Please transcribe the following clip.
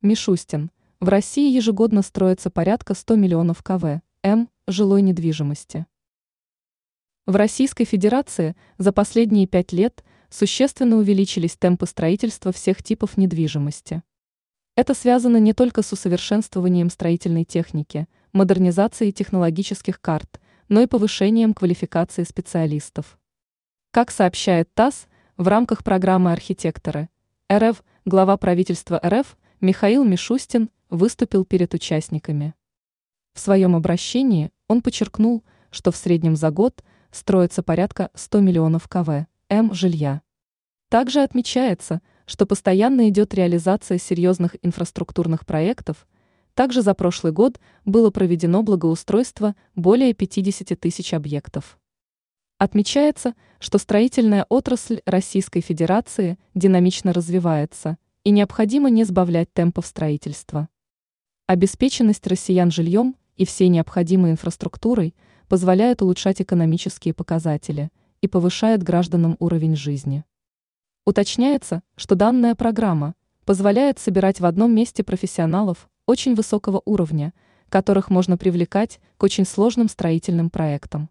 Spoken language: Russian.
Мишустин. В России ежегодно строится порядка 100 миллионов кв. м жилой недвижимости. В Российской Федерации за последние пять лет существенно увеличились темпы строительства всех типов недвижимости. Это связано не только с усовершенствованием строительной техники, модернизацией технологических карт, но и повышением квалификации специалистов. Как сообщает ТАСС, в рамках программы «Архитекторы» РФ глава правительства РФ Михаил Мишустин выступил перед участниками. В своем обращении он подчеркнул, что в среднем за год строится порядка 100 миллионов кв. м жилья. Также отмечается, что постоянно идет реализация серьезных инфраструктурных проектов, также за прошлый год было проведено благоустройство более 50 тысяч объектов. Отмечается, что строительная отрасль Российской Федерации динамично развивается, и необходимо не сбавлять темпов строительства. Обеспеченность россиян жильем и всей необходимой инфраструктурой позволяет улучшать экономические показатели и повышает гражданам уровень жизни. Уточняется, что данная программа позволяет собирать в одном месте профессионалов очень высокого уровня, которых можно привлекать к очень сложным строительным проектам.